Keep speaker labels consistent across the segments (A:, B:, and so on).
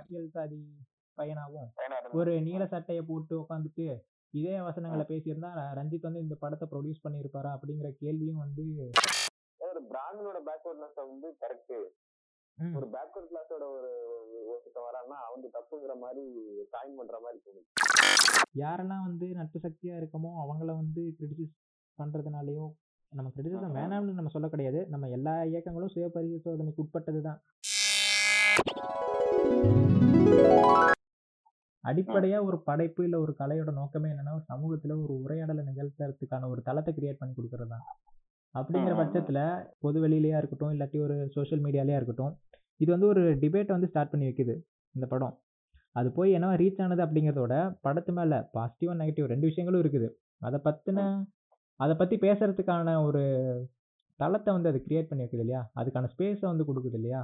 A: பட்டியல் சாதி பையனாவும்,
B: பையனா
A: ஒரு நீல சட்டைய போட்டு உட்காந்துட்டு, இதே வசனங்கள பேசியிருந்தா ரஞ்சித் வந்து இந்த படத்த ப்ரொடியூஸ் பண்ணியிருப்பாரா? அப்படிங்கிற கேள்வியும் வந்து
B: ஒரு பிராமினோட பேக்வர்ட்னஸ் வந்து கரெக்ட். ஒரு பேக்வர்ட் கிளாஸோட ஒரு ஒரு- ஒருத்தன் வரான்னா அவன் தப்புங்கிற மாதிரி சாயின் பண்ற மாதிரி தோணுது
A: யாரெல்லாம் வந்து நட்பு சக்தியா இருக்கமோ, அவங்கள வந்து கிரிட்டிசைஸ் பண்றதுனாலயோ, நம்ம கிரிட்டிசிசம் வேணாம்னு நம்ம சொல்ல கிடையாது. நம்ம எல்லா இயக்கங்களும் சுய பரிசோதனைக்கு உட்பட்டது தான். அடிப்படையா ஒரு படைப்பு, இல்ல ஒரு கலையோட நோக்கமே என்னன்னா, ஒரு சமூகத்துல ஒரு உரையாடல நிகழ்த்துறதுக்கான ஒரு தளத்த கிரியேட் பண்ணி குடுக்குறது தான். அப்படிங்கிற. பட்சத்துல, பொது வெளியிலயா இருக்கட்டும், இல்லாட்டி ஒரு சோசியல் மீடியாலயா இருக்கட்டும், இது வந்து ஒரு டிபேட்ட வந்து ஸ்டார்ட் பண்ணி வைக்குது, இந்த படம். அது போய் என்னவா ரீச் ஆனது அப்படிங்கிறத விட, படத்து மேல பாசிட்டிவ் அண்ட் நெகட்டிவ் 2 விஷயங்களும் இருக்குது. அத பத்தின அத பத்தி பேசுறதுக்கான ஒரு தளத்த வந்து அது கிரியேட் பண்ணி வைக்குது இல்லையா? அதுக்கான ஸ்பேஸ வந்து குடுக்குது இல்லையா?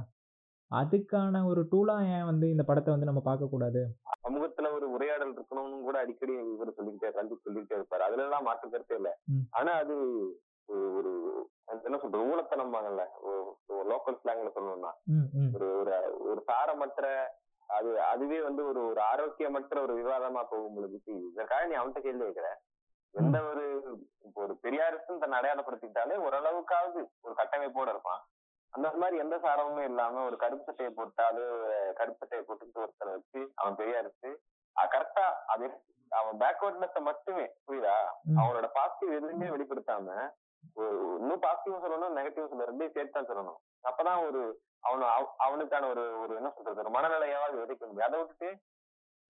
A: அதுக்கான ஒரு டூலா ஏன் வந்து இந்த படத்த வந்து நம்ம பார்க்கக்கூடாது?
B: சமூகத்துல ஒரு உரையாடல் இருக்கணும்னு கூட அடிக்கடி இவர் சொல்லிக்கிட்டே ரஞ்சித் சொல்லிக்கிட்டே இருப்பாரு. அதுல எல்லாம் மாற்று கருத்தே இல்ல. ஆனா அது ஒரு- என்ன சொல்றது? ஊழத்தனம்பாங்கல்ல லோக்கல் ஸ்லாங்ல சொல்லணும்னா. ஒரு ஒரு ஒரு சாரமற்ற அது அதுவே வந்து ஒரு ஒரு ஆரோக்கியமற்ற ஒரு விவாதமா போகும் பொழுது இதற்காக நீ அவன்கிட்ட கேள்வி கேட்கிற. எந்த ஒரு இப்போ ஒரு பெரியாரிஸ்டும் தன்னை அடையாளப்படுத்திக்கிட்டாலே ஓரளவுக்காவது ஒரு கட்டமைப்போட இருப்பான். அந்த மாதிரி எந்த சாரமுமே இல்லாம ஒரு கருப்பு சட்டையை போட்டாலும் கருப்பு சட்டையை போட்டுட்டு ஒருத்தனை வச்சு அவன் பெரியாரிஸ்ட் கரெக்டா அது அவன் பேக்வர்ட்னஸ் மட்டுமே புரியுதா. அவனோட பாசிட்டிவ் எதுவுமே வெளிப்படுத்தாம இன்னும் பாசிட்டிவ் சொல்லணும் நெகட்டிவ் சொல்லணும் ரெண்டையும் சேர்த்து தான் சொல்லணும். அப்பதான் ஒரு அவனு அவ- அவனுக்கான ஒரு ஒரு என்ன சொல்றது ஒரு மனநிலையாவது விதைக்க முடியும். அதை விட்டுட்டு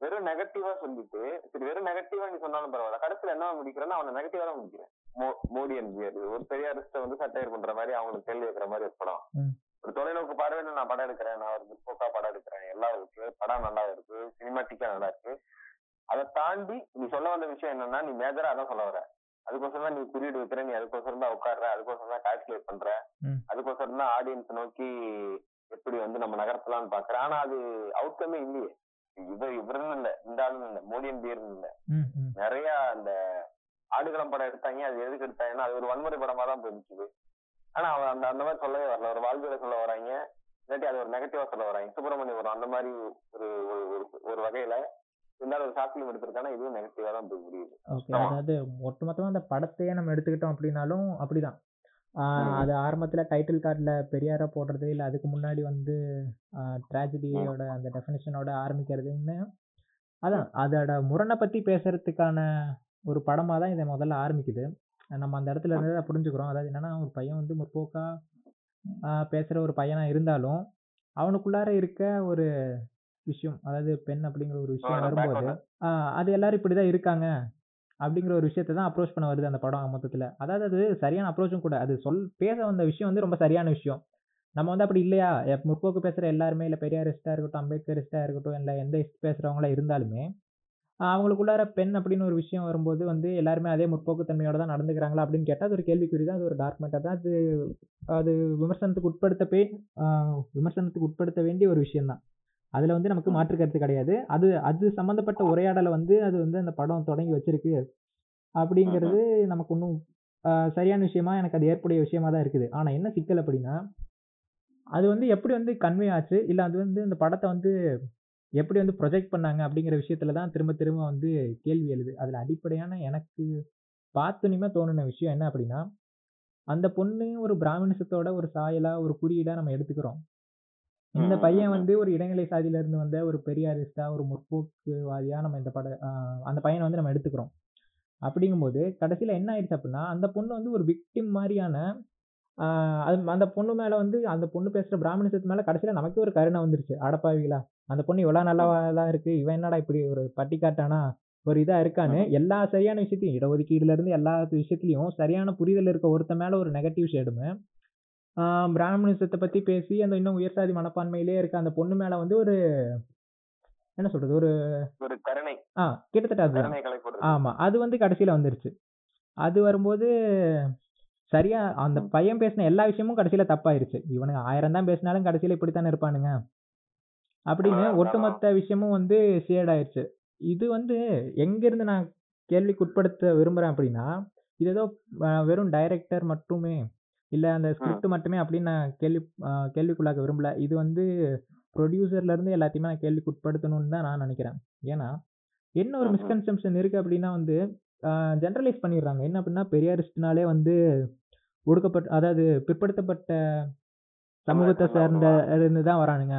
B: வெறும் நெகட்டிவா சொல்லிட்டு சரி வெறும் நெகட்டிவா நீ சொன்னாலும் பரவாயில்ல. கடைசியில என்ன முடிக்கிறேன்னா அவனை நெகட்டிவா தான் முடிக்கிறேன். மோடி பியர் ஒரு பெரியாரிஸ்ட வந்து சட்டையர் பண்ற மாதிரி அவங்களுக்கு கேள்வி வைக்கிற மாதிரி ஒரு படம். ஒரு தொலைநோக்கு பார்வையில நான் படம் எடுக்கிறேன். நான் ஒரு முற்போக்கா படம் எடுக்கிறேன். எல்லாம் இருக்கு. படம் நல்லா இருக்கு. சினிமாட்டிக்கா நல்லா இருக்கு. அதை தாண்டி நீ சொல்ல வந்த விஷயம் என்னன்னா நீ மேஜரா அதான் சொல்ல வர. அதுக்கோசரம் தான் நீ குறியீடு வைக்கிற. நீ அதுக்கோசரம் தான் உட்கார்ற. அதுக்கோசரம் தான் கால்குலேட் பண்ற. அதுக்கோசரம் தான் ஆடியன்ஸ் நோக்கி எப்படி வந்து நம்ம நகர்த்தலாம்னு பாக்குற. ஆனா அது அவுட்கமே இல்லையே. இவர் இவருன்னு இல்ல இந்த ஆளுன்னு இல்ல மோடியன் பியர்னு இல்ல. நிறைய அந்த ஆடுகளம் படம் எடுத்தாங்க அது எதுக்கு எடுத்தாங்கன்னா அது ஒரு வன்முறை படமா தான் போயிருச்சுது ஆனா அவன் அந்த அந்த மாதிரி சொல்லவே வரல ஒரு வாழ்வியலை சொல்ல வராங்க இல்லாட்டி அது ஒரு நெகட்டிவா சொல்ல வராங்க சுப்பிரமணியம் அந்த மாதிரி ஒரு ஒரு வகையில இருந்தாலும் ஒரு சாத்தியம் எடுத்திருக்கானா இதுவும் நெகட்டிவா தான் போய் முடியுது.
A: அதாவது ஒட்டுமொத்தமா அந்த படத்தையே நம்ம எடுத்துக்கிட்டோம் அப்படின்னாலும் அப்படிதான். அது ஆரம்பத்துல டைட்டில் கார்டுல பெரியார போடுறது, இல்ல. அதுக்கு முன்னாடி வந்து ட்ராஜடியோட அந்த டெஃபினிஷனோட ஆரம்பிக்கிறதுன்னு அதான். அதோட முரணை பத்தி பேசுறதுக்கான ஒரு படமா தான் இதை முதல்ல ஆரம்பிக்குது. நம்ம அந்த இடத்துல இருந்து புரிஞ்சுக்கிறோம். அதாவது என்னன்னா, ஒரு பையன் வந்து முற்போக்கா ஆ, பேசுற ஒரு பையனா இருந்தாலும், அவனுக்குள்ளார இருக்க ஒரு விஷயம், அதாவது பெண் அப்படிங்கிற ஒரு விஷயம் வரும்போது, அது எல்லாரும் இப்படிதான் இருக்காங்க. அப்படிங்கிற ஒரு விஷயத்தை தான் அப்ரோச் பண்ண வருது அந்த படம் மொத்தத்தில் அதாவது அது சரியான அப்ரோச்சும் கூட. அது சொல் பேச வந்த விஷயம் வந்து ரொம்ப சரியான விஷயம். நம்ம வந்து அப்படி இல்லையா? எப் முற்போக்கு பேசுகிற எல்லாருமே, இல்லை பெரியாரிஸ்டாக இருக்கட்டும், அம்பேத்கரிஸ்டாக இருக்கட்டும், இல்லை எந்த இஸ்ட் பேசுறவங்களா இருந்தாலுமே, அவங்களுக்குள்ளார பெண் அப்படின்னு ஒரு விஷயம் வரும்போது வந்து எல்லாருமே அதே முற்போக்கு தன்மையோட தான் நடந்துக்கிறாங்களா அப்படின்னு கேட்டால் அது ஒரு கேள்விக்குறி தான். அது ஒரு டார்க் மேட்டர் தான். அது அது விமர்சனத்துக்கு உட்படுத்த போய் விமர்சனத்துக்கு உட்படுத்த வேண்டிய ஒரு விஷயம் தான். அதுல வந்து நமக்கு மாற்று கருத்து கிடையாது. அது அது சம்பந்தப்பட்ட உரையாடல வந்து அது வந்து அந்த படம் தொடங்கி வச்சிருக்கு. அப்படிங்கிறது நமக்கு ஆ, சரியான விஷயமா எனக்கு அது ஏற்புடைய விஷயமா தான் இருக்குது. ஆனா என்ன சிக்கல் அப்படின்னா, அது வந்து எப்படி வந்து கன்வே ஆச்சு, இல்ல அது வந்து அந்த படத்த வந்து எப்படி வந்து ப்ரொஜெக்ட் பண்ணாங்க அப்படிங்கிற விஷயத்துல தான் திரும்ப திரும்ப வந்து கேள்வி எழுது. அதுல அடிப்படையான எனக்கு பார்த்தோனயுமே தோணுன விஷயம் என்ன அப்படின்னா, அந்த பொண்ணு ஒரு பிராமணிசத்தோட ஒரு சாயலா, ஒரு குறியீடா நம்ம எடுத்துக்கிறோம். இந்த பையன் வந்து ஒரு இடைநிலை சாதியில இருந்து வந்த ஒரு பெரியாரிஸ்ட்டா, ஒரு முற்போக்குவாதியா நம்ம இந்த பட அந்த பையன வந்து நம்ம எடுத்துக்கிறோம். அப்படிங்கும்போது கடைசியில என்ன ஆயிடுச்சு அப்படின்னா, அந்த பொண்ணு வந்து ஒரு விக்டிம் மாரியான ஆ, அது அந்த பொண்ணு மேல வந்து அந்த பொண்ணு பேசுற பிராமணிசத்து மேல கடைசியில நமக்கே ஒரு கருணை வந்துருச்சு. அடப்பாவிகளா! அந்த பொண்ணு இவ்வளோ நல்லாவாலாம் இருக்கு. இவன் என்னடா இப்படி ஒரு பட்டிக்காட்டானா, ஒரு இதா இருக்கான்னு எல்லா சரியான விஷயத்தையும் இடஒதுக்கீடுல இருந்து எல்லா விஷயத்துலயும் சரியான புரிதல் இருக்க ஒருத்தன் மேல ஒரு நெகட்டிவ் ஷேடுமே, பிராமணிசத்த பத்தி பேசி அந்த இன்னும் உயர் சாதி மனப்பான்மையிலேயே இருக்க அந்த பொண்ணு மேல வந்து ஒரு என்ன சொல்றது? ஒரு
B: ஒரு கருணை
A: ஆ கிட்டத்தட்ட அதுதான்.
B: கருணை கலை போடுறது
A: ஆமா. அது வந்து கடைசியில வந்துருச்சு. அது வரும்போது சரியா அந்த பையன் பேசின எல்லா விஷயமும் கடைசியில தப்பாயிருச்சு. இவனுங்க 1000 தான் பேசினாலும் கடைசியில இப்படித்தானே இருப்பானுங்க. அப்படின்னு ஒட்டுமொத்த விஷயமும் வந்து ஷேட் ஆயிருச்சு. இது வந்து எங்கிருந்து நான் கேள்விக்கு உட்படுத்த விரும்புறேன் அப்படின்னா, இது ஏதோ வெறும் டைரக்டர் மட்டுமே, இல்ல அந்த ஸ்கிரிப்ட் மட்டுமே அப்படின்னு நான் கேள்வி அ கேள்விக்குள்ளாக்க விரும்பல. இது வந்து ப்ரொடியூசர்ல இருந்து எல்லாத்தையுமே நான் கேள்விக்கு உட்படுத்தணும்னு தான் நான் நினைக்கிறேன் ஏன்னா என்ன ஒரு
B: ம்ஹ்ம்.
A: மிஸ்கன்செப்ஷன் இருக்கு அப்படின்னா வந்து ஜென்ரலைஸ் பண்ணிடுறாங்க என்ன அப்படின்னா பெரியாரிஸ்ட்னாலே வந்து ஒடுக்கப்பட்ட அதாவது பிற்படுத்தப்பட்ட சமூகத்தை
B: சமுதாயத்துல
A: சேர்ந்த. இருந்து தான் வரானுங்க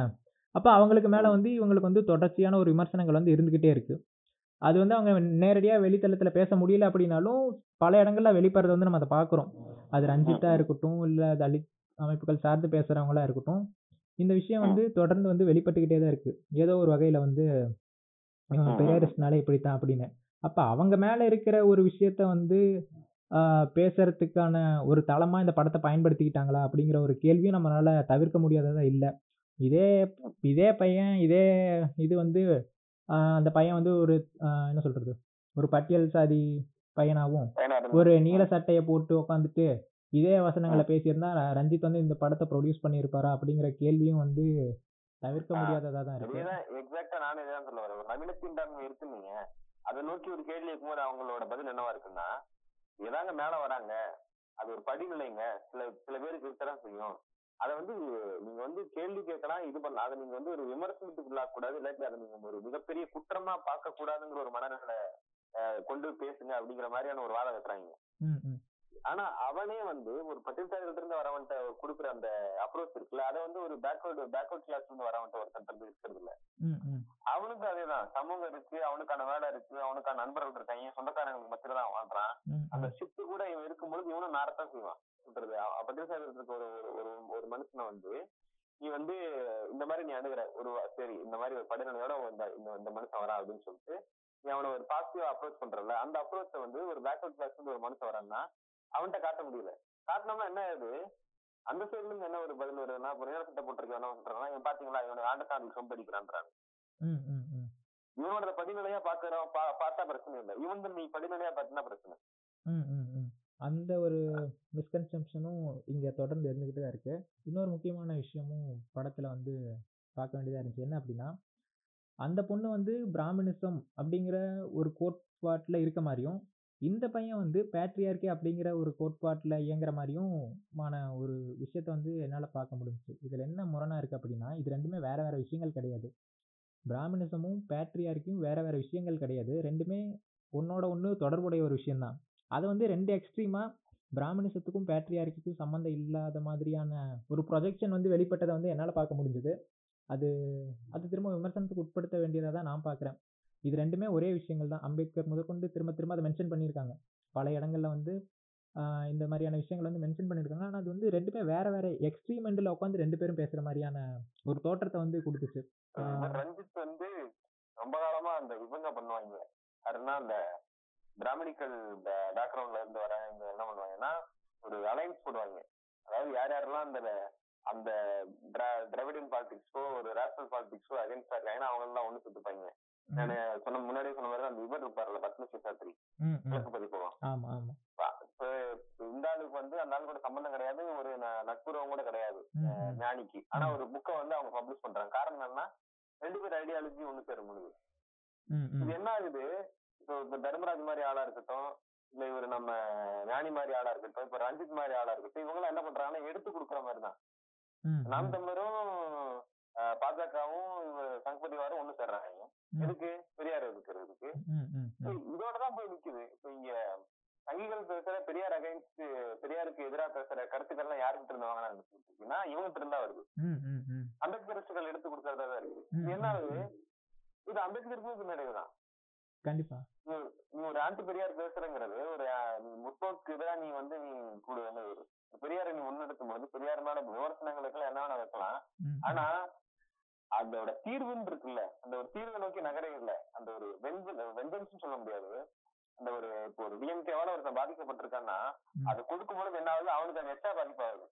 A: அப்போ அவங்களுக்கு மேலே
B: ம்.
A: வந்து இவங்களுக்கு வந்து தொடர்ச்சியான ஒரு விமர்சனங்கள் வந்து இருந்துக்கிட்டே இருக்கு அது வந்து அவங்க நேரடியாக வெளித்தளத்தில் பேச முடியல அப்படின்னாலும் பல இடங்கள்ல வெளிப்படுறத வந்து நம்ம அதை பார்க்குறோம் அது ரஞ்சித்தா
B: ம்.
A: இருக்கட்டும் இல்லை தலித் அமைப்புகள் சார்ந்து பேசுகிறவங்களா இருக்கட்டும் இந்த விஷயம். வந்து தொடர்ந்து வந்து வெளிப்பட்டுக்கிட்டே தான் இருக்கு ஏதோ ஒரு வகையில் வந்து.
B: ம்.
A: பெரியாரிஸ்ட்னாலே இப்படித்தான் அப்படின்னு அப்போ அவங்க மேலே இருக்கிற ஒரு விஷயத்த வந்து பேசுறதுக்கான ஒரு தளமாக இந்த படத்தை பயன்படுத்திக்கிட்டாங்களா அப்படிங்கிற ஒரு கேள்வியும் நம்மளால தவிர்க்க முடியாததா இல்லை இதே இதே பையன் இதே இது வந்து அந்த பையன் வந்து ஒரு ஆஹ், என்ன சொல்றது? ஒரு பட்டியல் சாதி பையனாகவும் ஒரு நீல சட்டையை போட்டு உட்காந்துட்டு இதே வசனங்களை. பேசியிருந்தா ரஞ்சித் வந்து இந்த படத்தை ப்ரொடியூஸ் பண்ணியிருப்பாரா அப்படிங்கிற கேள்வியும் வந்து தவிர்க்க முடியாததா தான் இருக்கு.
B: எக்ஸாக்டா நானும் இதான் சொல்ல வரேன். ஒரு நவீனத்தின்டாண்மை இருக்குன்னீங்க அதை நோக்கி ஒரு கேள்வி இருக்கும்போது அவங்களோட பதில் என்னவா இருக்குன்னா ஏதாங்க மேல வராங்க. அது ஒரு படிநிலைங்க. சில சில பேருக்கு இருக்கதான் செய்யும். அதை வந்து நீங்க வந்து கேள்வி கேட்கலாம் இது பண்ணலாம். அதை நீங்க வந்து ஒரு விமர்சனத்துக்கு கூடாது. இல்லாட்டி அதை நீங்க ஒரு மிகப்பெரிய குற்றமா பார்க்க கூடாதுங்கிற ஒரு மனநிலை கொண்டு பேசுங்க அப்படிங்கிற மாதிரியான ஒரு வாதம் வைக்கிறாங்க. ஆனா அவனே வந்து ஒரு பட்டியல்சாரிகள் இருந்து வரவன்ட்ட கொடுக்குற அந்த அப்ரோச் இருக்குல்ல அதை வந்து ஒரு பேக்வர்டு பேக்வர்ட் கிளாஸ் இருந்து வரவன்ட்ட ஒருத்தன் இருந்து இருக்கிறது இல்ல. அவனுக்கு அதேதான். சமூகம் இருக்கு அவனுக்கான வேலை இருக்கு அவனுக்கான நண்பர்கள் இருக்காங்க சொந்தக்காரங்களுக்கு மத்தியில தான் வாழ்றான். அந்த ஷிஃப்ட் கூட இவன் இருக்கும்பொழுது இவனும் நாரத்தான் செய்வான். சொல்றது இருக்க ஒரு ஒரு ஒரு மனுஷனை வந்து நீ வந்து இந்த மாதிரி நீ அணுகுற ஒரு சரி இந்த மாதிரி ஒரு படிநிலையோட இந்த இந்த மனுஷன் வரா அப்படின்னு சொல்லிட்டு நீ அவனை ஒரு பாசிட்டிவா அப்ரோச் பண்றல அந்த அப்ரோச்சை வந்து ஒரு பேக்வர்ட் கிளாஸ் ஒரு மனுஷன் வரான்னா அவன்கிட்ட காட்ட முடியல. காட்டினோம்னா என்ன ஆகுது அந்த சைடுல இருந்து என்ன ஒரு பதில் வருதுன்னா ஒரு நேர சட்டை போட்டிருக்க என்ன சொல்றாங்கன்னா இவன் பாத்தீங்களா இவனை ஆண்டத்தான் சொம்படிக்கிறான்றாங்க இவனோட படிநிலையா பாக்குறோம் பார்த்தா பிரச்சனை இல்லை. இவன் நீ படிநிலையா பார்த்தினா பிரச்சனை.
A: அந்த ஒரு மிஸ்கன்செப்ஷனும் இங்கே தொடர்ந்து இருந்துக்கிட்டு தான் இருக்குது இன்னொரு முக்கியமான விஷயமும் படத்தில் வந்து பார்க்க வேண்டியதாக இருந்துச்சு. என்ன அப்படின்னா அந்த பொண்ணு வந்து பிராமணிசம் அப்படிங்கிற ஒரு கோட்பாட்டில் இருக்க மாதிரியும் இந்த பையன் வந்து பேட்ரியார்கி அப்படிங்கிற ஒரு கோட்பாட்டில் இயங்குற மாதிரியும் மான ஒரு விஷயத்த வந்து என்னால் பார்க்க முடிஞ்சுச்சு. இதில் என்ன முரணாக இருக்குது அப்படின்னா இது ரெண்டுமே வேறு வேறு விஷயங்கள் கிடையாது. பிராமணிசமும் பேட்ரியார்க்கியும் வேறு வேறு விஷயங்கள் கிடையாது. ரெண்டுமே ஒன்னோட ஒன்று தொடர்புடைய ஒரு விஷயம்தான். அதை வந்து ரெண்டு எக்ஸ்ட்ரீமாக பிராமணிசத்துக்கும் பேட்ரியாரிக்கும் சம்மந்தம் இல்லாத மாதிரியான ஒரு ப்ரொஜெக்ஷன் வந்து வெளிப்பட்டதை வந்து என்னால் பார்க்க முடிஞ்சுது. அது அது திரும்ப விமர்சனத்துக்கு உட்படுத்த வேண்டியதாக தான் நான் பார்க்குறேன். இது ரெண்டுமே ஒரே விஷயங்கள் தான். அம்பேத்கர் முதற்கொண்டு திரும்ப திரும்ப அதை மென்ஷன் பண்ணியிருக்காங்க. பல இடங்களில் வந்து இந்த மாதிரியான விஷயங்கள் வந்து மென்ஷன் பண்ணியிருக்காங்க. ஆனால் அது வந்து ரெண்டுமே வேற வேற எக்ஸ்ட்ரீம் எண்டில் உட்காந்து ரெண்டு பேரும் பேசுகிற மாதிரியான ஒரு தோற்றத்தை வந்து கொடுத்துச்சு.
B: ரஞ்சித் வந்து ரொம்ப காலமாக அந்த இவங்க பண்ணுவாங்க. அதுனா அந்த பிராமணிக்கல் பேக்ரவுண்ட்ல இருந்து வர இந்த என்ன பண்ணுவாங்கன்னா ஒரு அலைன்ஸ் போடுவாங்க. அதாவது யார் யாரெல்லாம் அந்த அந்த திரா- திராவிடன் பாலிடிக்ஸோ ஒரு ரேஷனல் பாலிடிக்ஸோ அகைன்ஸ்டா இருக்காங்கன்னா அவங்க எல்லாம் ஒண்ணு சுத்துப்பாங்க நான் சொன்ன முன்னாடியே சொன்ன மாதிரி அந்த இவர் இருப்பார்ல பத்மஸ்ரீ சாஸ்திரி கிழக்கு
A: ஆமாம்
B: இப்ப இந்த ஆளுக்கு வந்து அந்த ஆளு கூட சம்பந்தம் கிடையாது ஒரு நட்புறவும் கூட கிடையாது ஞானிக்கு. ஆனா ஒரு புக்கை வந்து அவங்க பப்ளிஷ் பண்றாங்க. காரணம் என்னன்னா ரெண்டு பேர் ஐடியாலஜி ஒண்ணு சேர முடியுது இது என்ன ஆகுது? இப்போ இப்ப தர்மராஜ் மாதிரி ஆளா இருக்கட்டும் இல்ல இவர் நம்ம ஞானி மாதிரி ஆளா இருக்கட்டும் இப்ப ரஞ்சித் மாதிரி ஆளா இருக்கட்டும் இவங்க எல்லாம் என்ன பண்றாங்கன்னா எடுத்து கொடுக்குற மாதிரி தான்.
A: ம்
B: நாம் தமிழரும் பாஜகவும் இவர் சங்கபதிவாரும் ஒண்ணு சேர்றாங்க. எதுக்கு? பெரியார் எதுக்குறதுக்கு
A: ம் ம்
B: இப்ப
A: ம்.
B: இதோட தான் போய் நிக்குது. இப்ப இங்க சங்கிகள் பேசுற பெரியார் அகைன்ஸ்ட் பெரியாருக்கு எதிராக பேசுற கருத்துக்கள்லாம் யாருக்கிட்ட இருந்து வாங்கினா இவங்க இருந்தா வருது. அம்பேத்கரிஸ்டுகள் எடுத்து கொடுக்கறதா இருக்கு. என்ன ஆகுது. இது அம்பேத்கருக்கும் பின்னாடி தான்
A: கண்டிப்பா.
B: நீ ஒரு ஆன்டி பெரியார் பேசுறங்கிறது ஒரு முற்போக்கு தான் நீ வந்து நீ கூட ஒரு பெரியாரை நீ முன்னெடுக்கும் போது பெரியார் மேல என்ன வேணா வைக்கலாம். ஆனா அதோட தீர்வுன்னு இருக்குல்ல அந்த ஒரு தீர்வை நோக்கி நகரே இல்ல. அந்த ஒரு வெஞ்சன்ஸ் சொல்ல முடியாது. அந்த ஒரு இப்போ ஒரு டிஎம்கேவால ஒருத்தன் பாதிக்கப்பட்டிருக்கான்னா. அது கொடுக்கும் பொழுது என்ன ஆகுது? அவனுக்கு அது எச்சா பாதிப்பாகுது.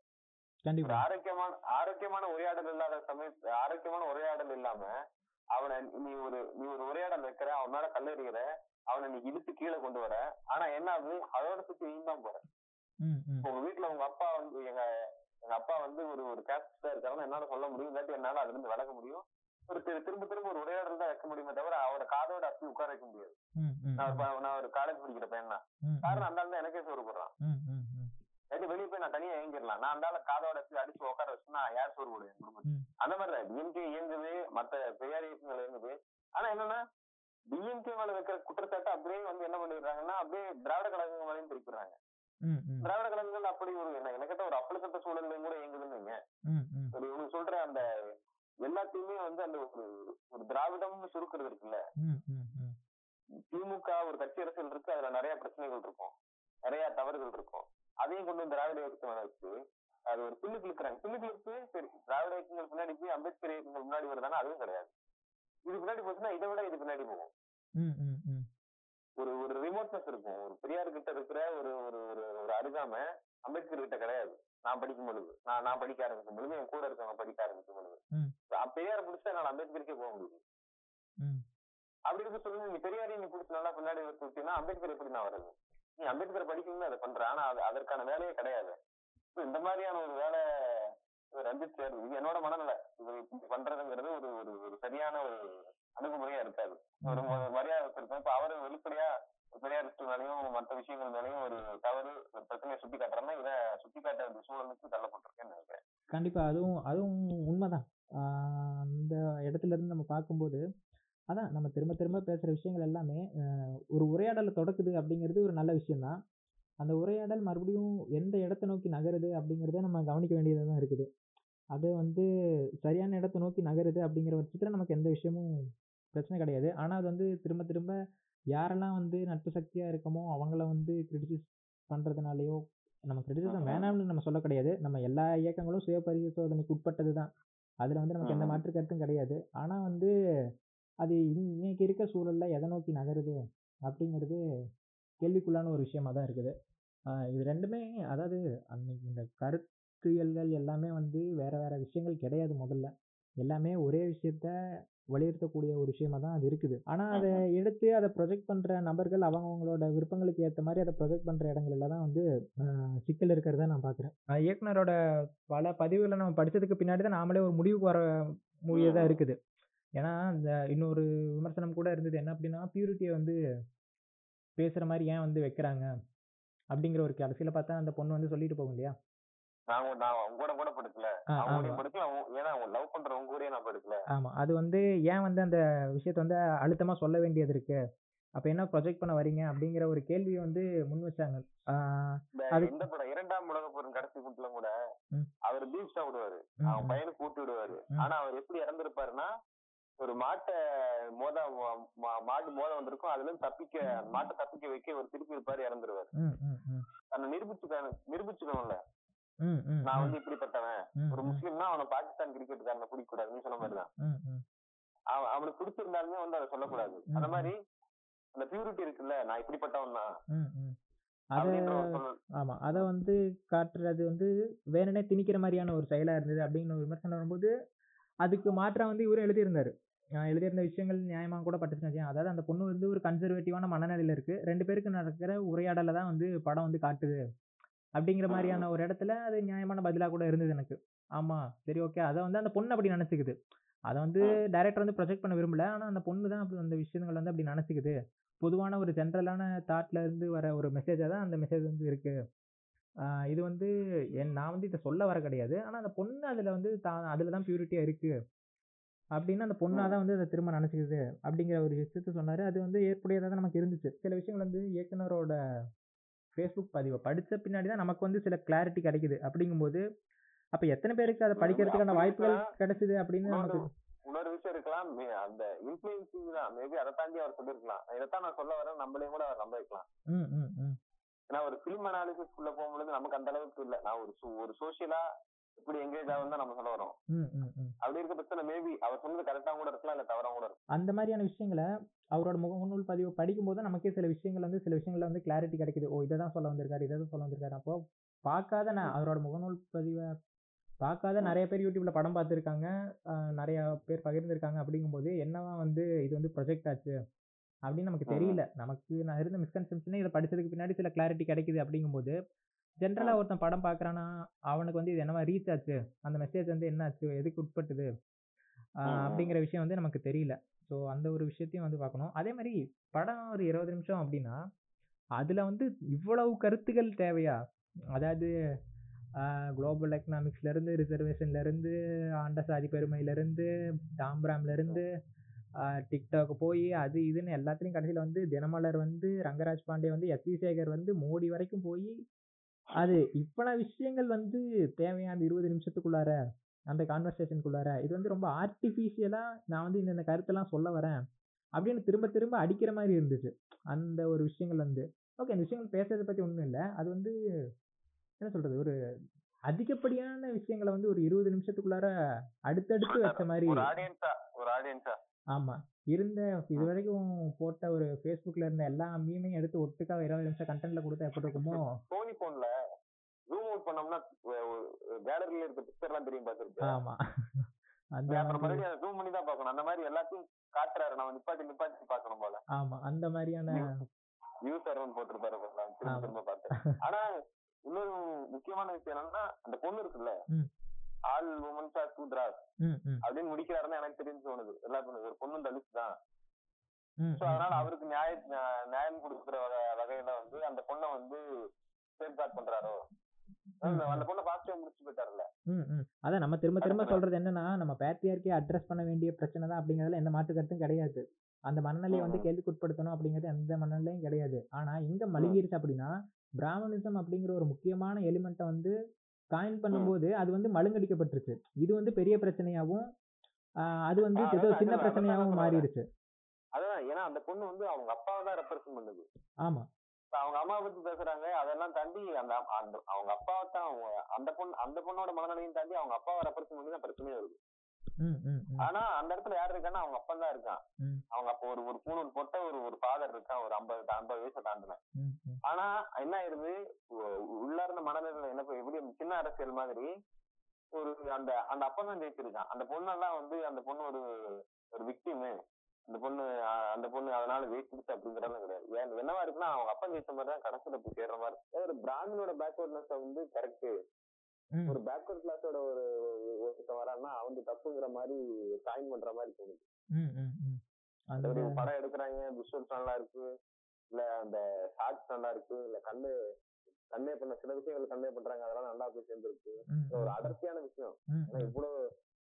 B: ஆரோக்கியமான ஆரோக்கியமான உரையாடல் இல்லாத சமய ஆரோக்கியமான உரையாடல் இல்லாம அவனை நீ ஒரு நீ ஒரு உரையாடல் வைக்கிற அவன் மேல கல்லெறிகிற அவனை நீ இழுத்து கீழே கொண்டு வர. ஆனா என்ன ஆகுது? அதோட சுத்தி நீ தான் போற. உங்க வீட்டுல உங்க அப்பா வந்து எங்க எங்க அப்பா வந்து ஒரு ஒரு கேஸ்டா இருக்காருன்னு என்னால சொல்ல முடியும். இல்லாட்டி என்னால அதுல இருந்து விலக முடியும். ஒரு திரு- திரும்ப திரும்ப ஒரு உரையாடல் தான் வைக்க முடியுமே தவிர அவரோட காதோட அப்படி உட்கார வைக்க முடியாது. நான் ஒரு நான் ஒரு காலேஜ் படிக்கிற பையன் தான். காரணம் அந்த தான் எனக்கே சோறு போடுறான். இல்லாட்டி வெளியே போய் நான் தனியா இயங்கிடலாம். நான் அந்த காதோட அடிச்சு உட்கார வச்சுன்னா யார் சோறு போடுவேன்? என் குடும்பத்துக்கு
A: ம்.
B: அந்த மாதிரிதான் டிஎம்கே இயங்குது மத்த பெரியார் இயக்கங்கள் இயங்குது. ஆனா என்னன்னா டிஎம்கே மேல வைக்கிற குற்றச்சாட்டை அப்படியே வந்து என்ன பண்ணிடுறாங்கன்னா அப்படியே திராவிட கழகங்கள் மேலேயும் திருப்பிடுறாங்க திராவிட கழகங்கள் அப்படி ஒரு என்ன எனக்கிட்ட ஒரு அப்பழுக்கட்ட சூழல்லையும் கூட இயங்குதுன்னு ஒரு இவங்க சொல்ற அந்த எல்லாத்தையுமே வந்து அந்த ஒரு ஒரு திராவிடம்னு சுருக்குறது இருக்குல்ல? திமுக ஒரு கட்சி அரசியல் இருக்கு அதுல நிறைய பிரச்சனைகள் இருக்கும். நிறைய தவறுகள் இருக்கும். அதையும் கொண்டு வந்து திராவிட இயக்கத்தை வச்சு அது ஒரு பில்லு கிழக்குறாங்க பில்லு கிழக்கு சரி திராவிட இயக்கங்கள் பின்னாடி போய் அம்பேத்கர் இயக்கங்கள் முன்னாடி வருதானா? அதுவும் கிடையாது. இது பின்னாடி போச்சுன்னா இதை விட இது பின்னாடி போகும். ஒரு ஒரு ரிமோட்னஸ் இருக்கும். ஒரு பெரியார் கிட்ட இருக்கிற ஒரு ஒரு ஒரு அருகாம அம்பேத்கர் கிட்ட கிடையாது. நான் படிக்கும் பொழுது. நான் நான் படிக்க ஆரம்பிக்கும் பொழுது என் கூட இருக்கவங்க படிக்க ஆரம்பிக்கும் பொழுது. பெரியார் பிடிச்சா நான் அம்பேத்கருக்கே போக முடியுது.
A: ம்.
B: அப்படி இருக்க சொல்லுங்க நீ பெரியாரையும் நீ பிடிச்சி நல்லா பின்னாடி வச்சுட்டீங்கன்னா அம்பேத்கர் எப்படி நான் வர்றது? நீ அம்பேத்கர் படிக்கணும்னு அதை பண்ற. ஆனா அது அதற்கான வேலையே கிடையாது. இந்த மாதிரியான ஒரு வேலை ரஞ்சித் சார் இது என்னோட மனநிலை. இது பண்றதுங்கிறது ஒரு ஒரு ஒரு சரியான ஒரு அணுகுமுறையா இருக்காது. ஒரு மரியாதை வச்சிருக்கோம் இப்ப அவரு வெளிப்படையா ஒரு பெரியாரிஸ்ட் மேலையும் மற்ற விஷயங்கள் மேலையும் ஒரு தவறு ஒரு பிரச்சனையை சுட்டி காட்டுறேன்னா இதை சுட்டி காட்ட வேண்டிய சூழலுக்கு தள்ளப்பட்டிருக்கேன்னு நினைக்கிறேன்.
A: கண்டிப்பா. அதுவும் அதுவும் உண்மைதான். அந்த இடத்துல இருந்து நம்ம பார்க்கும்போது அதான் நம்ம திரும்ப திரும்ப பேசுற விஷயங்கள் எல்லாமே ஒரு உரையாடலை தொடக்குது அப்படிங்கிறது ஒரு நல்ல விஷயம்தான். அந்த உரையாடல் மறுபடியும் எந்த இடத்தை நோக்கி நகருது அப்படிங்கிறத நம்ம கவனிக்க வேண்டியதாக தான் இருக்குது. அது வந்து சரியான இடத்தை நோக்கி நகருது அப்படிங்கிற பட்சத்தில் நமக்கு எந்த விஷயமும் பிரச்சனை கிடையாது. ஆனால் அது வந்து திரும்ப திரும்ப யாரெல்லாம் வந்து நட்பு சக்தியாக இருக்கமோ அவங்கள வந்து கிரிட்டிசைஸ் பண்ணுறதுனாலையோ நம்ம கிரிட்டிசிசம். வேணாம்னு நம்ம சொல்ல கிடையாது. நம்ம எல்லா இயக்கங்களும் சுய பரிசோதனைக்கு உட்பட்டது தான் அதில் வந்து நமக்கு எந்த. மாற்று கருத்தும் கிடையாது. ஆனால் வந்து அது இன்னைக்கு இருக்க சூழல்ல எதை நோக்கி நகருது அப்படிங்கிறது கேள்விக்குள்ளான ஒரு விஷயமா தான் இருக்குது. இது ரெண்டுமே அதாவது அன்னைக்கு இந்த கருத்தியல்கள் எல்லாமே வந்து வேற வேற விஷயங்கள் கிடையாது முதல்ல. எல்லாமே ஒரே விஷயத்த வலியுறுத்தக்கூடிய ஒரு விஷயமா தான் அது இருக்குது. ஆனா அதை எடுத்து அதை ப்ரொஜெக்ட் பண்ற நபர்கள் அவங்கவங்களோட விருப்பங்களுக்கு ஏற்ற மாதிரி அதை ப்ரொஜெக்ட் பண்ற இடங்கள்ல தான் வந்து சிக்கல் இருக்கிறத நான் பார்க்குறேன். இயக்குனரோட பல பதிவுகளை நம்ம படிச்சதுக்கு பின்னாடி தான் நாமளே ஒரு முடிவுக்கு வர முடியதாக தான் இருக்குது. ஏன்னா இந்த இன்னொரு விமர்சனம் கூட இருந்தது. என்ன அப்படின்னா பியூரிட்டியை வந்து பேசுற மாதிரி ஏன் வந்து வைக்கிறாங்க? அப்படிங்கிற ஒரு கடைசியில பார்த்தா அந்த பொண்ணு வந்து சொல்லிட்டு போகும் இல்லையா? ஆமா. அது வந்து ஏன் வந்து அந்த விஷயத்த வந்து அழுத்தமா சொல்ல வேண்டியது இருக்கு? அப்ப என்ன ப்ரொஜெக்ட் பண்ண வரீங்க அப்படிங்கிற ஒரு கேள்வியை வந்து முன் வச்சாங்க.
B: இந்த படம் இரண்டாம் உலக போரின் கடைசி கூட்டுல கூட. அவர் பீச் தான் விடுவாரு. அவன் பையனுக்கு கூட்டு விடுவாரு. ஆனா அவர் எப்படி இறந்திருப்பாருன்னா ஒரு மாட்டை மோத மாடு மோத வந்திருக்கும். அதுல இருந்து தப்பிக்க மாட்டை தப்பிக்க வைக்க ஒரு திருப்பி இருப்பாரு இறந்துருவாரு.
A: ம், ம், ம்,
B: தன்னை நிரூபிச்சுக்க நிரூபிச்சுக்கணும்ல நான் வந்து இப்படிப்பட்டவன். ஒரு முஸ்லீம்னா அவனை பாகிஸ்தான் கிரிக்கெட்டுக்காரனை பிடிக்க கூடாது நீ சொன்ன மாதிரிதான் அவன் அவனுக்கு பிடிச்சிருந்தாலுமே வந்து அதை சொல்லக்கூடாது. அந்த. மாதிரி அந்த பியூரிட்டி இருக்குல்ல நான் இப்படிப்பட்டவன் தான்.
A: ஆமா அதை வந்து காட்டுறது வந்து வேணுனே திணிக்கிற மாதிரியான ஒரு செயலா இருந்தது அப்படின்னு ஒரு விமர்சனம் வரும்போது அதுக்கு மாற்றா வந்து இவரும் எழுதியிருந்தாரு. எழுதியிருந்த விஷயங்கள் நியாயமாக கூட பட்டுச்சுன்னு வச்சுக்கோங்க. அதாவது அந்த பொண்ணு வந்து ஒரு கன்சர்வேட்டிவான மனநிலையில இருக்கு. ரெண்டு பேருக்கு நடக்கிற உரையாடலை தான் வந்து படம் வந்து காட்டுது. அப்படிங்கிற மாதிரியான ஒரு இடத்துல அது நியாயமான பதிலாக கூட இருந்தது எனக்கு. ஆமா சரி ஓகே. அதை வந்து அந்த பொண்ணு அப்படி நினைச்சுக்குது. அதை வந்து டைரக்டர் வந்து ப்ரொஜெக்ட் பண்ண விரும்பல. ஆனா அந்த பொண்ணு தான் அப்படி அந்த விஷயங்கள் வந்து அப்படி நினைச்சுக்குது. பொதுவான ஒரு ஜென்ரலான தாட்ல இருந்து வர ஒரு மெசேஜாக தான் அந்த மெசேஜ் வந்து இருக்கு. ஆஹ் இது வந்து என் நான் வந்து இதை சொல்ல வர கிடையாது. ஆனா அந்த பொண்ணு அதுல வந்து தான் அதுல தான் பியூரிட்டியா இருக்கு. அப்படின்னு அந்த பொண்ணா தான் வந்து அதை திரும்ப நினைச்சுக்குது அப்படிங்கிற ஒரு விஷயத்த சொன்னாரு. அது வந்து ஏற்புடையதாக தான் நமக்கு இருந்துச்சு. சில விஷயங்கள் வந்து இயக்குனரோட ஃபேஸ்புக் பதிவை படிச்ச பின்னாடி தான் நமக்கு வந்து சில கிளாரிட்டி கிடைக்குது. அப்படிங்கும்போது அப்ப எத்தனை பேருக்கு அதை படிக்கிறதுக்கான வாய்ப்புகள். கிடைச்சது அப்படின்னு நமக்கு
B: இன்னொரு விஷயம் இருக்கலாம். அந்த இன்ஃபுளுசிங் தான். மேபி அதை தாண்டி அவர் சொல்லிருக்கலாம் இதைத்தான் நான் சொல்ல வரேன். நம்மளையும் கூட அவர் நம்ப வைக்கலாம் ஏன்னா ஒரு பிலிம் அனாலிசிஸ் உள்ள போகும்பொழுது நமக்கு அந்த அளவுக்கு இல்ல. நான் ஒரு ஒரு சோசியலா எப்படி எங்கேஜ் ஆகும் தான் நம்ம சொல்ல வரோம். அப்படி இருக்க பட்சத்துல மேபி அவர் சொன்னது கரெக்டா கூட இருக்கலாம் இல்ல தவறா கூட இருக்கலாம்.
A: அந்த மாதிரியான விஷயங்களை அவரோட முகநூல் பதிவு படிக்கும்போது நமக்கே சில விஷயங்கள் வந்து சில விஷயங்கள்ல வந்து கிளாரிட்டி கிடைக்குது. ஓ இதை தான் சொல்ல வந்திருக்காரு இதை தான் சொல்ல வந்திருக்காரு. அப்போ பார்க்காத நான் அவரோட முகநூல் பதிவை பார்க்காத நிறைய பேர் யூடியூப்ல படம் பார்த்துருக்காங்க. நிறைய பேர் பகிர்ந்திருக்காங்க. அப்படிங்கும்போது என்னவா வந்து இது வந்து ப்ரொஜெக்ட் ஆச்சு? அப்படின்னு நமக்கு. தெரியல. நமக்கு நான் இருந்த மிஸ்கன்செப்ஷனே இதை படிச்சதுக்கு பின்னாடி சில கிளாரிட்டி கிடைக்குது. அப்படிங்கும்போது ஜென்ரலாக ஒருத்தன் படம் பார்க்குறான்னா அவனுக்கு வந்து இது என்னவா ரீச் ஆச்சு? அந்த மெசேஜ் வந்து என்ன ஆச்சு எதுக்கு உட்பட்டது? ஆஹ். அப்படிங்கிற விஷயம் வந்து நமக்கு தெரியல. ஸோ அந்த ஒரு விஷயத்தையும் வந்து பார்க்கணும். அதே மாதிரி படம் ஒரு இருபது நிமிஷம் அப்படின்னா அதுல வந்து இவ்வளவு கருத்துக்கள் தேவையா? அதாவது குளோபல் எக்கனாமிக்ஸ்லேருந்து ரிசர்வேஷன்லேருந்து ஆண்ட சாதி பெருமையிலேருந்து டாம்பராம்லேருந்து டிக்டாக் போய் அது இதுன்னு எல்லாத்துலேயும் கடைசியில் வந்து தினமலர் வந்து ரங்கராஜ் பாண்டே வந்து எஸ் வி சேகர் வந்து மோடி வரைக்கும் போய் அது இவ்வளோ விஷயங்கள் வந்து தேவையான அந்த இருபது நிமிஷத்துக்குள்ளார? அந்த கான்வர்சேஷனுக்குள்ளார இது வந்து ரொம்ப ஆர்டிஃபிஷியலாக நான் வந்து இந்த கருத்தெல்லாம் சொல்ல வரேன். அப்படின்னு திரும்ப திரும்ப அடிக்கிற மாதிரி இருந்துச்சு. அந்த ஒரு விஷயங்கள் வந்து. ஓகே அந்த விஷயங்கள் பேசுறதை பற்றி ஒன்றும் இல்லை. அது வந்து என்ன சொல்கிறது ஒரு அதிகப்படியான விஷயங்களை வந்து ஒரு இருபது நிமிஷத்துக்குள்ளார அடுத்தடுத்து வச்ச மாதிரி
B: ஒரு ஆடியன்ஸா ஒரு ஆடியன்ஸா
A: ஆமாம் இருந்த இது வரைக்கும் போட்ட ஒரு ஃபேஸ்புக்கில் இருந்த எல்லா மீமையும் எடுத்து ஒட்டுக்கா இருபது நிமிஷம் கண்டென்ட்ல கொடுத்தா எப்படி இருக்குமோ?
B: சோனி போன்ல ஜூம் அவுட் பண்ணோம்னா கேலரியில இருக்க பிக்சர் எல்லாம் தெரியும் பார்த்துருக்கு
A: ஆமாம் அந்த
B: அப்புறம்
A: மாதிரி.
B: மறுபடியும் ஜூம் பண்ணி தான் பார்க்கணும். அந்த மாதிரி எல்லாத்தையும் காட்டுறாரு. நம்ம நிப்பாட்டி நிப்பாட்டி பார்க்கணும் போல.
A: ஆமாம் அந்த மாதிரியான
B: யூசர் போட்டிருப்பாரு போல. திரும்ப
A: ஆமா.
B: திரும்ப பார்த்தேன் ஆனா இன்னொரு முக்கியமான விஷயம் என்னன்னா அந்த பொண்ணு இருக்குல்ல?
A: ம்.
B: ஆல் உமன்ஸ் ஆர்
A: ம் ம்.
B: அப்படின்னு முடிக்கிறாருன்னு எனக்கு தெரிஞ்சு தோணுது. எல்லா பொண்ணு ஒரு பொண்ணு தலித் தான். சோ அதனால அவருக்கு நியாய நியா- நியாயம் கொடுக்குற வகை- வகையில வந்து அந்த பொண்ணை வந்து சேஃப்கார்ட் பண்றாரோ? அந்த பொண்ணை பாசிட்டிவா முடிச்சு போயிட்டாருல்ல.
A: அதான் நம்ம திரும்ப திரும்ப. சொல்றது என்னன்னா நம்ம பேட்ரியார்க்கே அட்ரஸ் பண்ண வேண்டிய பிரச்சனை தான் அப்படிங்கிறதுல எந்த மாற்று கருத்தும் கிடையாது. அந்த மனநிலையை வந்து
B: ம்.
A: கேள்விக்குட்படுத்தணும் அப்படிங்கிறது எந்த மனநிலையும் கிடையாது. ஆனா எங்க மழுங்கிருச்சு அப்படின்னா பிராமணிசம் அப்படிங்கிற ஒரு முக்கியமான எலிமெண்ட்டை வந்து காயின் பண்ணும்போது அது வந்து மழுங்கடிக்கப்பட்டுருச்சு இது வந்து பெரிய பிரச்சனையாவும் அது வந்து ஏதோ சின்ன பிரச்சனையாவும் மாறிடுச்சு.
B: அதான் ஏன்னா அந்த பொண்ணு வந்து அவங்க அப்பாவை தான் ரெப்ரசன்ட் பண்ணுது.
A: ஆமா.
B: அவங்க அம்மா பத்தி பேசுறாங்க அதெல்லாம் தாண்டி அந்த அந்த அவங்க அப்பாவை தான் அவங்க அந்த பொண்ணு அந்த பொண்ணோட மனநிலையும் தாண்டி அவங்க அப்பாவை ரெப்ரசன்ட் பண்ணி தான் பிரச்சனையே வருது. ஆனா அந்த இடத்துல யார் இருக்கான்னா அவங்க அப்பா தான் இருக்கான். அவங்க அப்போ ஒரு ஒரு பூணூல் போட்ட ஒரு ஒரு ஃபாதர் இருக்கான் ஒரு ஐம்பது ஐம்பது வயசை தாண்டின.
A: ம் ம்.
B: ஆனா என்ன ஆயிருது உ- உள்ளார்ந்த மனநிலையில என்ன எப்படி சின்ன அரசியல் மாதிரி ஒரு அந்த அந்த அப்பன் தான் ஜெயிச்சிருக்கான். அந்த பொண்ணெல்லாம் வந்து அந்த பொண்ணு ஒரு ஒரு விக்டிமு அந்த பொண்ணு அந்த பொண்ணு அதனால ஜெயிச்சிருச்சு அப்படிங்கறதுலாம் கிடையாது. என்னவா இருக்குன்னா அவங்க அப்பன் ஜெயிச்ச மாதிரி தான் கடைசியில போய் சேர்ற மாதிரி. ஒரு பிராமினோட பேக்வர்ட்னஸ் வந்து கரெக்ட் ஒரு பேக்வர்ட் கிளாஸோட ஒரு ஒருத்தன் வரான்னா அவன் தப்புங்கிற மாதிரி சாயின் பண்ற மாதிரி தோணுது.
A: அந்த
B: படம் எடுக்கிறாங்க விஷுவல்ஸ் நல்லா இருக்கு இல்ல அந்த ஷார்ட்ஸ் நல்லா இருக்கு இல்ல கண்ணு கண்ணே பண்ண சில விஷயங்கள் கண்ணே பண்றாங்க அதெல்லாம் நல்லா போய் சேர்ந்துருக்கு. ஒரு அடர்த்தியான விஷயம். ஆனா இவ்வளவு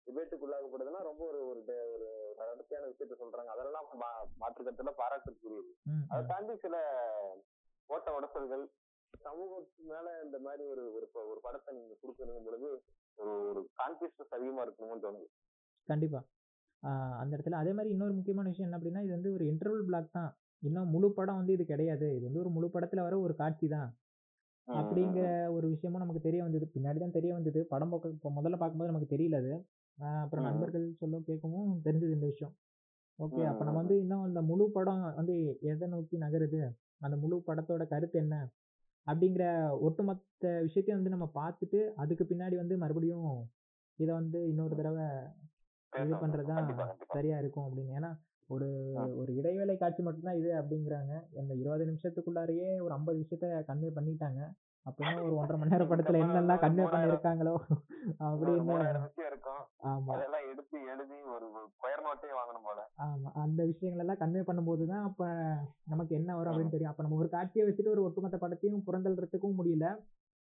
B: டிபேட்டுக்கு உள்ளாகப்படுதுன்னா ரொம்ப ஒரு ஒரு ஒரு அடர்த்தியான விஷயத்த சொல்றாங்க. அதெல்லாம் மா- மாற்று கருத்துல பாராட்டுக்குரியது அதை தாண்டி சில ஓட்ட உடசல்கள் சமூகத்துக்கு மேல இந்த மாதிரி ஒரு ஒரு படத்தை நீங்க கொடுக்கணும் பொழுது ஒரு ஒரு கான்சியஸ்னஸ் அதிகமா இருக்கணும்னு தோணுது.
A: கண்டிப்பா. அந்த இடத்துல அதே மாதிரி இன்னொரு முக்கியமான விஷயம் என்ன அப்படின்னா இது வந்து ஒரு இன்டர்வல் பிளாக் தான். இன்னும் முழு படம் வந்து இது கிடையாது. இது வந்து ஒரு முழு படத்துல வர ஒரு காட்சி தான். அப்படிங்கிற ஒரு விஷயமும் நமக்கு தெரிய வந்தது. பின்னாடி தான் தெரிய வந்தது. படம் பார்க்க இப்போ முதல்ல பார்க்கும்போது நமக்கு தெரியல அது. அப்புறம். நண்பர்கள் சொல்ல கேட்கவும் தெரிஞ்சது இந்த விஷயம். ஓகே அப்போ நம்ம. வந்து இன்னும் அந்த முழு படம் வந்து எதை நோக்கி நகருது? அந்த முழு படத்தோட கருத்து என்ன? அப்படிங்கிற ஒட்டுமொத்த விஷயத்தையும் வந்து நம்ம பார்த்துட்டு அதுக்கு பின்னாடி வந்து மறுபடியும் இதை வந்து இன்னொரு தடவை இது
B: பேசணும்.
A: பண்றதுதான்
B: கண்டிப்பா கண்டிப்பா
A: சரியா இருக்கும் அப்படின்னு ஏன்னா ஒரு. ஒரு இடைவேளை காட்சி மட்டும்தான் இது அப்படிங்கிறாங்க. அந்த இருபது நிமிஷத்துக்குள்ளாரையே ஒரு ஐம்பது விஷயத்த கன்வே பண்ணிட்டாங்க. அப்ப இன்னும் ஒரு ஒன்றரை மணி நேரம் படத்துல என்னெல்லாம் கன்வே பண்ணிருக்காங்களோ அப்படின்னு ஆமா.
B: அதெல்லாம் எடுத்து எழுதி ஒரு கொயர் நோட்டே வாங்கணும் போல.
A: ஆமா. அந்த விஷயங்கள் எல்லாம் கன்வே பண்ணும்போது தான் அப்ப நமக்கு என்ன வரும் அப்படின்னு தெரியும். அப்ப நம்ம ஒரு காட்சியை வச்சுட்டு ஒரு ஒட்டுமொத்த படத்தையும் புறந்தள்ளுறதுக்கும் முடியல.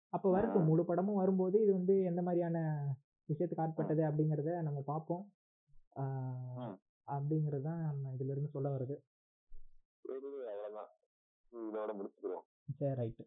A: அப்ப வரட்டும் முழு படமும் வரும்போது இது வந்து எந்த மாதிரியான விஷயத்துக்கு ஆட்பட்டது அப்படிங்கிறத நம்ம பார்ப்போம். அப்படிங்கிறது தான் நம்ம இதுல இருந்து சொல்ல வருது
B: சரி அவ்வளவுதான். இதோட முடிச்சுக்கிறோம்.
A: சரி ரைட்டு.